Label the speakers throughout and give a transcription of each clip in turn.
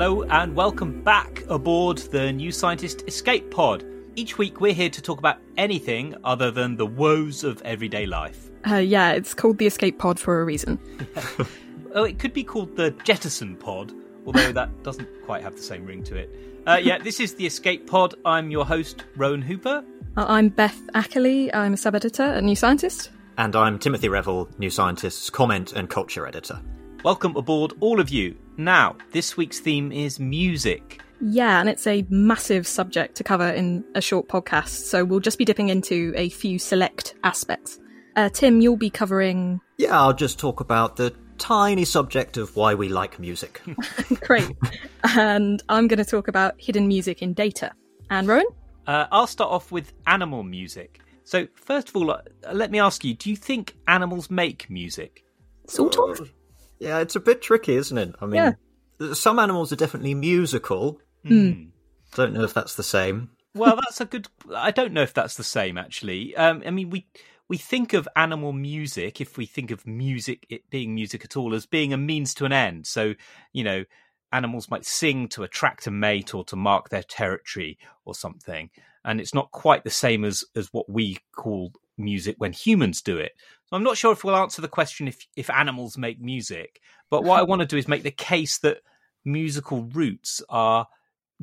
Speaker 1: Hello and welcome back aboard the New Scientist Escape Pod. Each week we're here to talk about anything other than the woes of everyday life.
Speaker 2: Uh, yeah, it's called the Escape Pod for a reason.
Speaker 1: Oh, it could be called the Jettison Pod, although that doesn't quite have the same ring to it. Uh, yeah, this is the Escape Pod. I'm your host, Rowan Hooper.
Speaker 2: Uh, I'm Beth Ackerley. I'm a sub editor at New Scientist.
Speaker 3: And I'm Timothy Revell, New Scientist's comment and culture editor.
Speaker 1: Welcome aboard, all of you. Now, this week's theme is music.
Speaker 2: Yeah, and it's a massive subject to cover in a short podcast, so we'll just be dipping into a few select aspects. Uh, Tim, you'll be covering.
Speaker 3: Yeah, I'll just talk about the tiny subject of why we like music.
Speaker 2: Great. and I'm going to talk about hidden music in data. And Rowan?
Speaker 1: Uh, I'll start off with animal music. So, first of all, uh, let me ask you do you think animals make music?
Speaker 2: Sort of.
Speaker 3: Yeah, it's a bit tricky, isn't it? I mean, some animals are definitely musical.
Speaker 2: Hmm.
Speaker 3: Don't know if that's the same.
Speaker 1: well, that's a good. I don't know if that's the same actually. Um, I mean, we we think of animal music if we think of music, it being music at all, as being a means to an end. So, you know, animals might sing to attract a mate or to mark their territory or something, and it's not quite the same as as what we call music when humans do it. So, I'm not sure if we'll answer the question if if animals make music, but what I want to do is make the case that musical roots are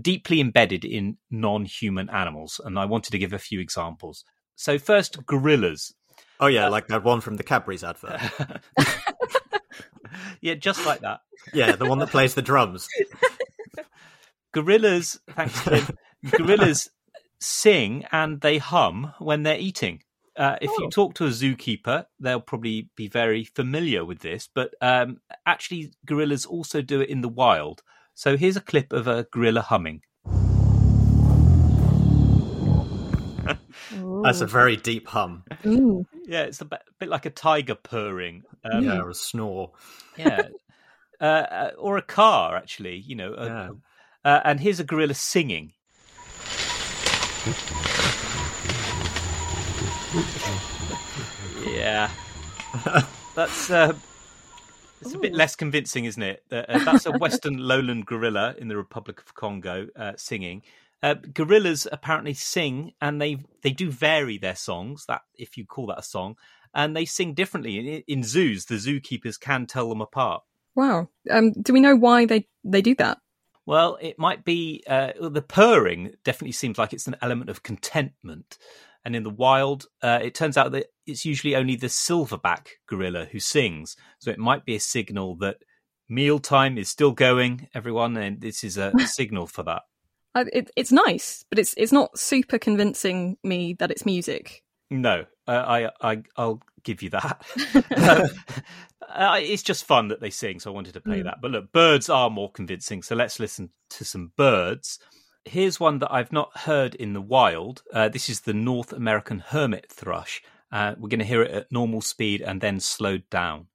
Speaker 1: deeply embedded in non-human animals and i wanted to give a few examples. So first gorillas.
Speaker 3: Oh, yeah, uh, like that one from the Cadbury's advert.
Speaker 1: yeah just like that.
Speaker 3: Yeah, the one that plays the drums.
Speaker 1: gorillas thanks Tim, gorillas sing and they hum when they're eating uh, if you talk to a zookeeper, they'll probably be very familiar with this. But um, actually, gorillas also do it in the wild. So here's a clip of a gorilla humming.
Speaker 3: That's a very deep hum.
Speaker 2: Ooh.
Speaker 1: Yeah, it's a bit, bit like a tiger purring. Um,
Speaker 3: yeah, or a snore.
Speaker 1: yeah. Uh, uh, or a car, actually, you know. a-
Speaker 3: Yeah.
Speaker 1: uh, and here's a gorilla singing. Yeah. That's uh, it's a bit less convincing, isn't it? Uh, that's a Western lowland gorilla in the Republic of Congo uh, singing. Uh, gorillas apparently sing, and they they do vary their songs. That if you call that a song, and they sing differently in, in zoos. The zookeepers can tell them apart.
Speaker 2: Wow. Um, do we know why they, they do that?
Speaker 1: Well, it might be uh, the purring. Definitely seems like it's an element of contentment. And in the wild, uh, it turns out that it's usually only the silverback gorilla who sings. So it might be a signal that mealtime is still going, everyone, and this is a signal for that.
Speaker 2: It, it's nice, but it's it's not super convincing me that it's music.
Speaker 1: No, uh, I, I, I'll give you that. Uh, it's just fun that they sing, so I wanted to play
Speaker 2: Mm.
Speaker 1: that. But look, birds are more convincing, so let's listen to some birds. Here's one that I've not heard in the wild. Uh, this is the North American hermit thrush. Uh, we're going to hear it at normal speed and then slowed down.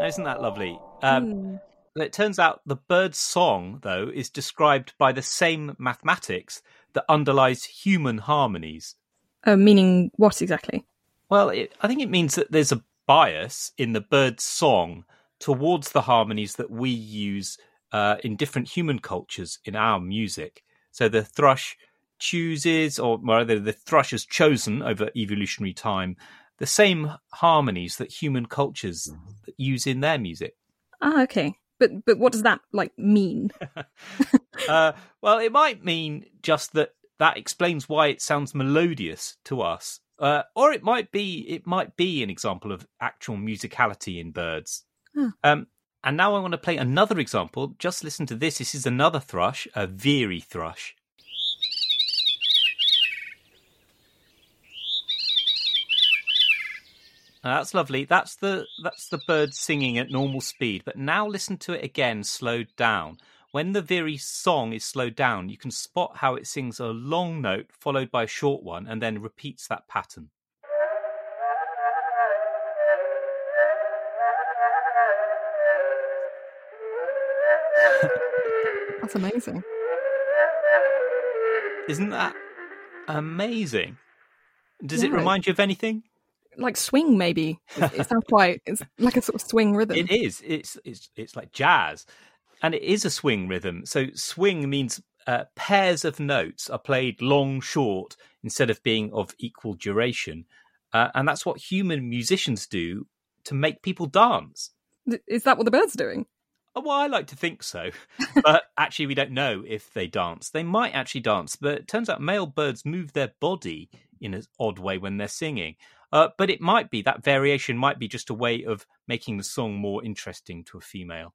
Speaker 1: Now, Isn't that lovely? Um, It turns out the bird's song, though, is described by the same mathematics that underlies human harmonies.
Speaker 2: Uh, meaning what exactly?
Speaker 1: Well, it, I think it means that there's a bias in the bird's song towards the harmonies that we use uh, in different human cultures in our music. So the thrush chooses, or rather, the thrush has chosen over evolutionary time, the same harmonies that human cultures use in their music.
Speaker 2: Ah, okay. But but what does that like mean?
Speaker 1: uh, well, it might mean just that that explains why it sounds melodious to us, uh, or it might be it might be an example of actual musicality in birds.
Speaker 2: Huh.
Speaker 1: Um, and now I want to play another example. Just listen to this. This is another thrush, a veery thrush. Uh, that's lovely. That's the that's the bird singing at normal speed. But now listen to it again, slowed down. When the veery song is slowed down, you can spot how it sings a long note followed by a short one, and then repeats that pattern.
Speaker 2: That's amazing.
Speaker 1: Isn't that amazing? Does it remind you of anything?
Speaker 2: Like swing, maybe. It, sounds quite. It's like a sort of swing rhythm.
Speaker 1: It is. It's it's it's like jazz, and it is a swing rhythm. So swing means uh, pairs of notes are played long, short instead of being of equal duration, uh, and that's what human musicians do to make people dance.
Speaker 2: Is that what the bird's are doing?
Speaker 1: Oh, Well, I like to think so, but actually, we don't know if they dance. They might actually dance, but it turns out male birds move their body in an odd way when they're singing. Uh, but it might be that variation might be just a way of making the song more interesting to a female.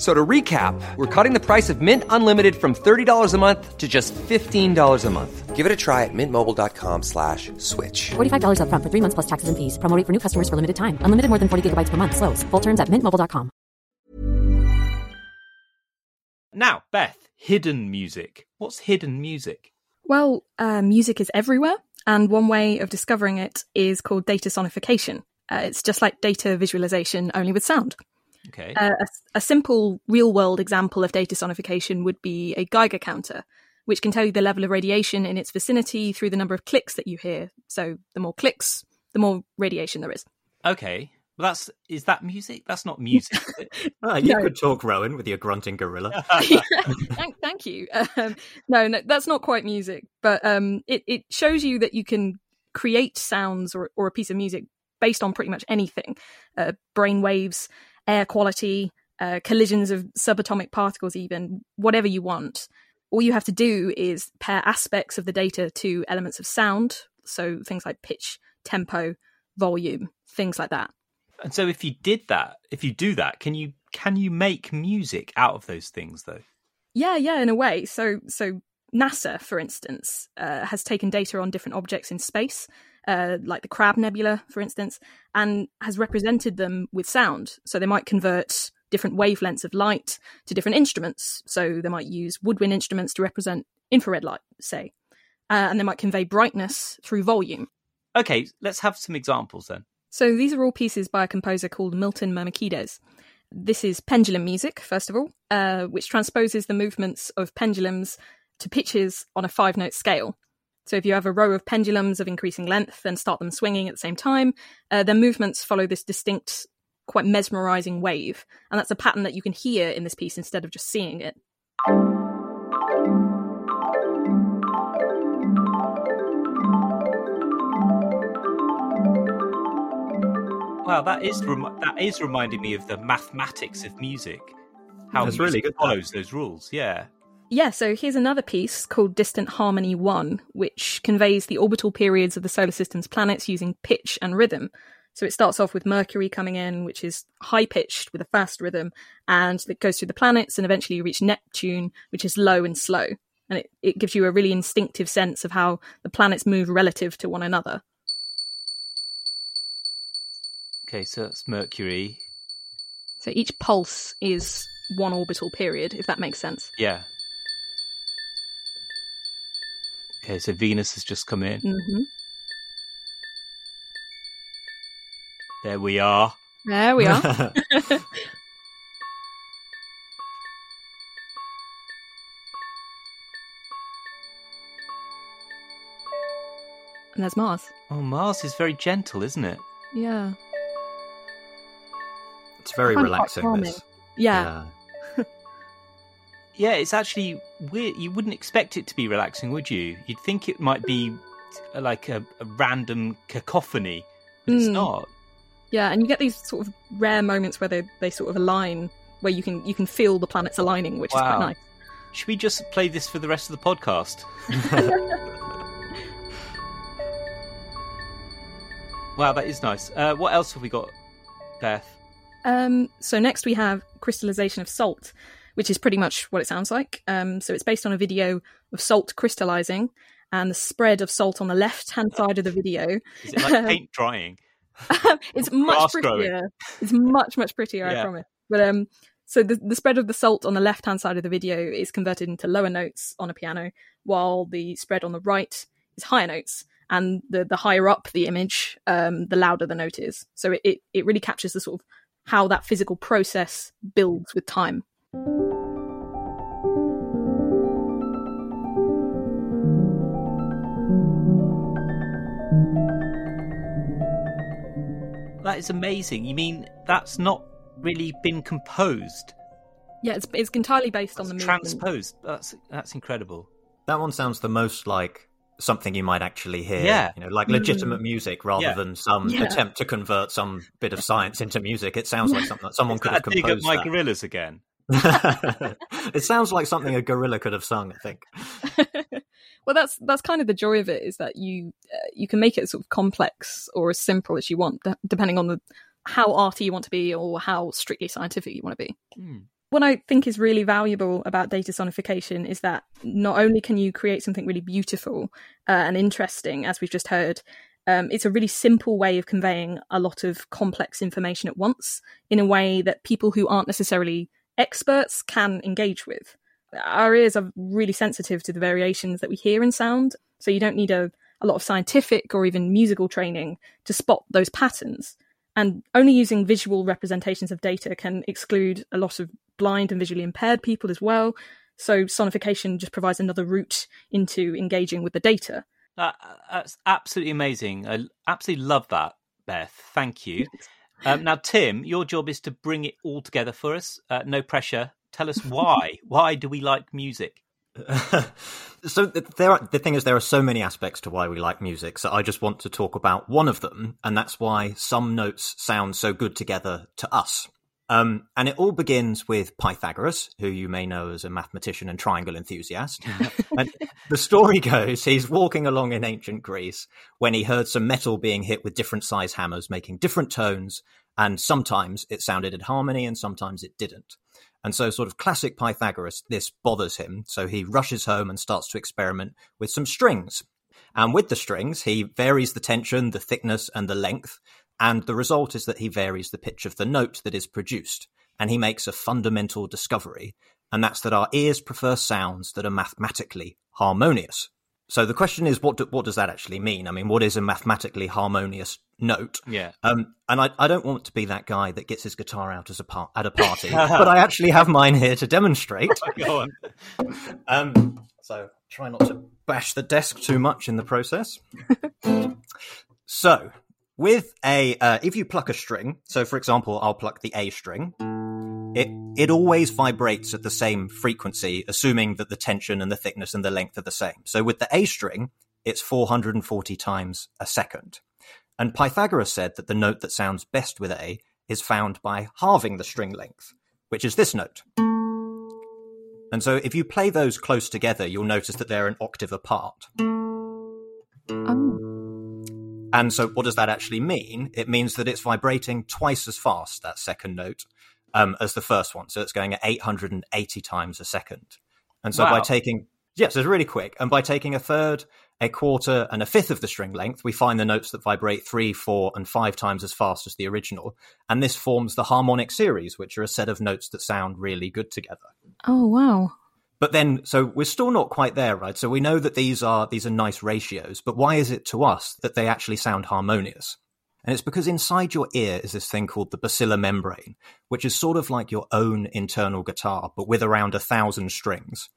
Speaker 4: F- So to recap, we're cutting the price of Mint Unlimited from $30 a month to just $15 a month. Give it a try at mintmobile.com slash switch.
Speaker 5: $45 upfront for three months plus taxes and fees. Promo for new customers for limited time. Unlimited more than 40 gigabytes per month. Slows. Full terms at mintmobile.com.
Speaker 1: Now, Beth, hidden music. What's hidden music?
Speaker 2: Well, uh, music is everywhere, and one way of discovering it is called data sonification. Uh, it's just like data visualization, only with sound.
Speaker 1: Okay.
Speaker 2: Uh, a, a simple real world example of data sonification would be a Geiger counter, which can tell you the level of radiation in its vicinity through the number of clicks that you hear. So the more clicks, the more radiation there is.
Speaker 1: okay. Well, that's is that music? That's not music. is?
Speaker 3: Ah, you
Speaker 2: No.
Speaker 3: could talk, Rowan, with your grunting gorilla.
Speaker 2: thank, thank you. Um, no, no, that's not quite music, but um, it, it shows you that you can create sounds or, or a piece of music based on pretty much anything uh, brain waves, air quality, uh, collisions of subatomic particles, even whatever you want. All you have to do is pair aspects of the data to elements of sound, so things like pitch, tempo, volume, things like that.
Speaker 1: and so, if you did that, if you do that, can you can you make music out of those things though?
Speaker 2: Yeah, yeah, in a way. So, so NASA, for instance, uh, has taken data on different objects in space, uh, like the Crab Nebula, for instance, and has represented them with sound. So they might convert different wavelengths of light to different instruments. So they might use woodwind instruments to represent infrared light, say, uh, and they might convey brightness through volume.
Speaker 1: Okay, let's have some examples then.
Speaker 2: So these are all pieces by a composer called Milton Mermikides. This is pendulum music, first of all, uh, which transposes the movements of pendulums to pitches on a five note scale. So if you have a row of pendulums of increasing length and start them swinging at the same time, uh, their movements follow this distinct, quite mesmerizing wave. And that's a pattern that you can hear in this piece instead of just seeing it.
Speaker 1: Wow, that is rem- that is reminding me of the mathematics of music. How
Speaker 3: That's
Speaker 1: music
Speaker 3: really good, that.
Speaker 1: follows those rules. Yeah.
Speaker 2: Yeah, so here's another piece called Distant Harmony 1, which conveys the orbital periods of the solar system's planets using pitch and rhythm. So it starts off with Mercury coming in, which is high pitched with a fast rhythm, and it goes through the planets, and eventually you reach Neptune, which is low and slow. And it, it gives you a really instinctive sense of how the planets move relative to one another.
Speaker 1: Okay, so that's Mercury.
Speaker 2: So each pulse is one orbital period, if that makes sense.
Speaker 1: Yeah. Okay, so Venus has just come in.
Speaker 2: hmm
Speaker 1: There we are.
Speaker 2: There we are. and there's Mars.
Speaker 1: Oh, Mars is very gentle, isn't it?
Speaker 2: Yeah.
Speaker 3: It's very
Speaker 2: I find it quite
Speaker 3: relaxing.
Speaker 2: calming.
Speaker 3: This.
Speaker 2: Yeah.
Speaker 1: Yeah, it's actually weird. You wouldn't expect it to be relaxing, would you? You'd think it might be uh, like a, a random cacophony, but it's
Speaker 2: Mm.
Speaker 1: not.
Speaker 2: Yeah, and you get these sort of rare moments where they, they sort of align, where you can you can feel the planets aligning, which is quite nice.
Speaker 1: Should we just play this for the rest of the podcast? wow, that is nice. Uh, what else have we got, Beth?
Speaker 2: Um, so next we have crystallization of salt, which is pretty much what it sounds like. Um, so it's based on a video of salt crystallizing and the spread of salt on the left hand side of the video.
Speaker 1: Is it like paint drying?
Speaker 2: it's much
Speaker 1: grass growing?
Speaker 2: prettier. It's much much prettier, I promise. But um, so the the spread of the salt on the left hand side of the video is converted into lower notes on a piano, while the spread on the right is higher notes. And the the higher up the image, um, the louder the note is. So it, it it really captures the sort of how that physical process builds with time.
Speaker 1: That is amazing. You mean that's not really been composed?
Speaker 2: Yeah, it's it's entirely based on the
Speaker 1: It's
Speaker 2: movement.
Speaker 1: transposed. That's that's incredible.
Speaker 3: That one sounds the most like something you might actually hear.
Speaker 1: Yeah.
Speaker 3: You know, like legitimate mm. music rather
Speaker 1: Yeah.
Speaker 3: than some
Speaker 2: Yeah.
Speaker 3: attempt to convert some bit of science into music. It sounds like something that someone
Speaker 1: Is
Speaker 3: could
Speaker 1: that
Speaker 3: have
Speaker 1: a dig at
Speaker 3: composed.
Speaker 1: my
Speaker 3: that.
Speaker 1: gorillas again?
Speaker 3: it sounds like something a gorilla could have sung, I think.
Speaker 2: well, that's that's kind of the joy of it is that you uh, you can make it sort of complex or as simple as you want, de- depending on the how arty you want to be or how strictly scientific you want to be.
Speaker 1: Hmm.
Speaker 2: What I think is really valuable about data sonification is that not only can you create something really beautiful uh, and interesting, as we've just heard, um, it's a really simple way of conveying a lot of complex information at once in a way that people who aren't necessarily experts can engage with. Our ears are really sensitive to the variations that we hear in sound, so you don't need a, a lot of scientific or even musical training to spot those patterns. And only using visual representations of data can exclude a lot of blind and visually impaired people as well. So sonification just provides another route into engaging with the data.
Speaker 1: That, that's absolutely amazing. I absolutely love that, Beth. Thank you. Um, now, Tim, your job is to bring it all together for us. Uh, no pressure. Tell us why. why do we like music?
Speaker 3: so there are, the thing is there are so many aspects to why we like music so i just want to talk about one of them and that's why some notes sound so good together to us um, and it all begins with pythagoras who you may know as a mathematician and triangle enthusiast and the story goes he's walking along in ancient greece when he heard some metal being hit with different size hammers making different tones and sometimes it sounded in harmony and sometimes it didn't and so, sort of classic Pythagoras, this bothers him. So he rushes home and starts to experiment with some strings. And with the strings, he varies the tension, the thickness, and the length. And the result is that he varies the pitch of the note that is produced. And he makes a fundamental discovery. And that's that our ears prefer sounds that are mathematically harmonious. So the question is, what do, what does that actually mean? I mean, what is a mathematically harmonious note?
Speaker 1: Yeah.
Speaker 3: Um, and I, I don't want to be that guy that gets his guitar out as a par- at a party, but I actually have mine here to demonstrate.
Speaker 1: Go on.
Speaker 3: Um, so try not to bash the desk too much in the process. so with a, uh, if you pluck a string, so for example, I'll pluck the A string. It it always vibrates at the same frequency, assuming that the tension and the thickness and the length are the same. So with the A string, it's 440 times a second. And Pythagoras said that the note that sounds best with A is found by halving the string length, which is this note. And so if you play those close together, you'll notice that they're an octave apart.
Speaker 2: Oh.
Speaker 3: And so what does that actually mean? It means that it's vibrating twice as fast, that second note, um, as the first one. So it's going at 880 times a second. And so
Speaker 1: Wow.
Speaker 3: by taking, yes, it's really quick. And by taking a third, a quarter, and a fifth of the string length, we find the notes that vibrate three, four, and five times as fast as the original. And this forms the harmonic series, which are a set of notes that sound really good together.
Speaker 2: Oh wow.
Speaker 3: But then, so we're still not quite there, right? So we know that these are these are nice ratios, but why is it to us that they actually sound harmonious? And it's because inside your ear is this thing called the basilar membrane, which is sort of like your own internal guitar, but with around a thousand strings.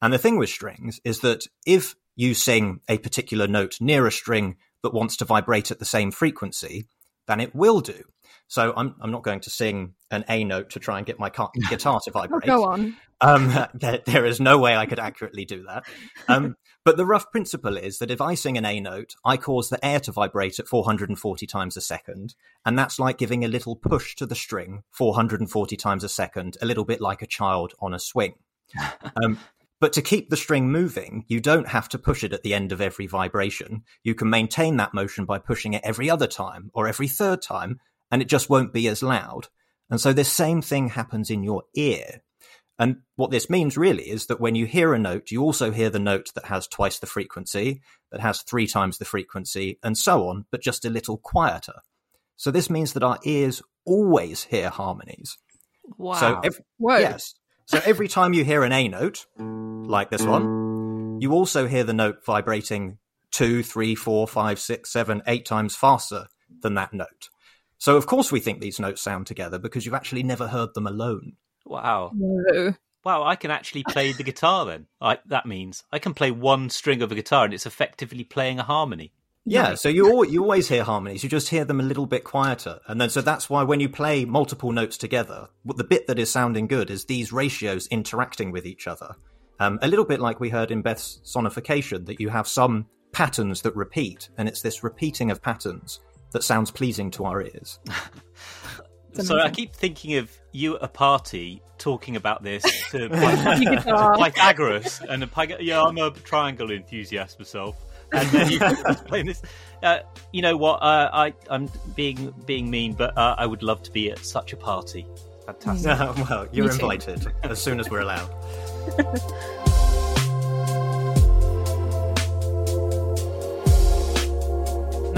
Speaker 3: And the thing with strings is that if you sing a particular note near a string that wants to vibrate at the same frequency, then it will do. So I'm I'm not going to sing an A note to try and get my ca- guitar to
Speaker 2: Oh,
Speaker 3: vibrate.
Speaker 2: go on.
Speaker 3: Um, there, there is no way I could accurately do that. Um, but the rough principle is that if I sing an A note, I cause the air to vibrate at 440 times a second. And that's like giving a little push to the string 440 times a second, a little bit like a child on a swing. Um, but to keep the string moving, you don't have to push it at the end of every vibration. You can maintain that motion by pushing it every other time or every third time, and it just won't be as loud. And so this same thing happens in your ear. And what this means really is that when you hear a note, you also hear the note that has twice the frequency, that has three times the frequency, and so on, but just a little quieter. So this means that our ears always hear harmonies.
Speaker 1: Wow.
Speaker 3: So every, yes. So every time you hear an A note, like this one, you also hear the note vibrating two, three, four, five, six, seven, eight times faster than that note. So of course we think these notes sound together because you've actually never heard them alone.
Speaker 1: wow.
Speaker 2: Whoa.
Speaker 1: Wow, I can actually play the guitar then. I, that means I can play one string of a guitar and it's effectively playing a harmony.
Speaker 3: Yeah, so you al- you always hear harmonies. You just hear them a little bit quieter, and then so that's why when you play multiple notes together, the bit that is sounding good is these ratios interacting with each other. Um, a little bit like we heard in Beth's sonification, that you have some patterns that repeat, and it's this repeating of patterns that sounds pleasing to our ears.
Speaker 1: So I keep thinking of you at a party talking about this to Pyth-
Speaker 2: guitar.
Speaker 1: Pythagoras and a Pyth- yeah, I'm a triangle enthusiast myself. And then you playing this. Uh, you know what? Uh, I I'm being being mean, but uh, I would love to be at such a party. Fantastic.
Speaker 3: well, you're
Speaker 2: Me too.
Speaker 3: invited as soon as we're allowed.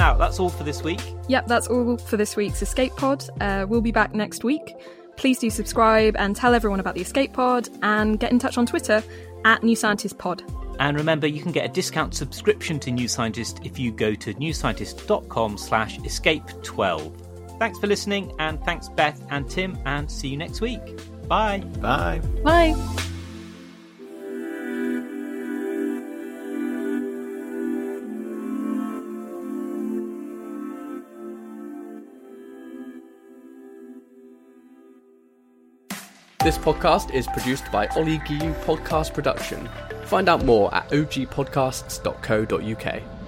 Speaker 1: Now that's all for this week.
Speaker 2: Yep, that's all for this week's Escape Pod. Uh, we'll be back next week. Please do subscribe and tell everyone about the Escape Pod and get in touch on Twitter at New Scientist Pod.
Speaker 1: And remember, you can get a discount subscription to New Scientist if you go to newscientist.com slash escape12. Thanks for listening, and thanks Beth and Tim, and see you next week. Bye.
Speaker 3: Bye.
Speaker 2: Bye.
Speaker 6: This podcast is produced by Ollie Giu Podcast Production. Find out more at ogpodcasts.co.uk.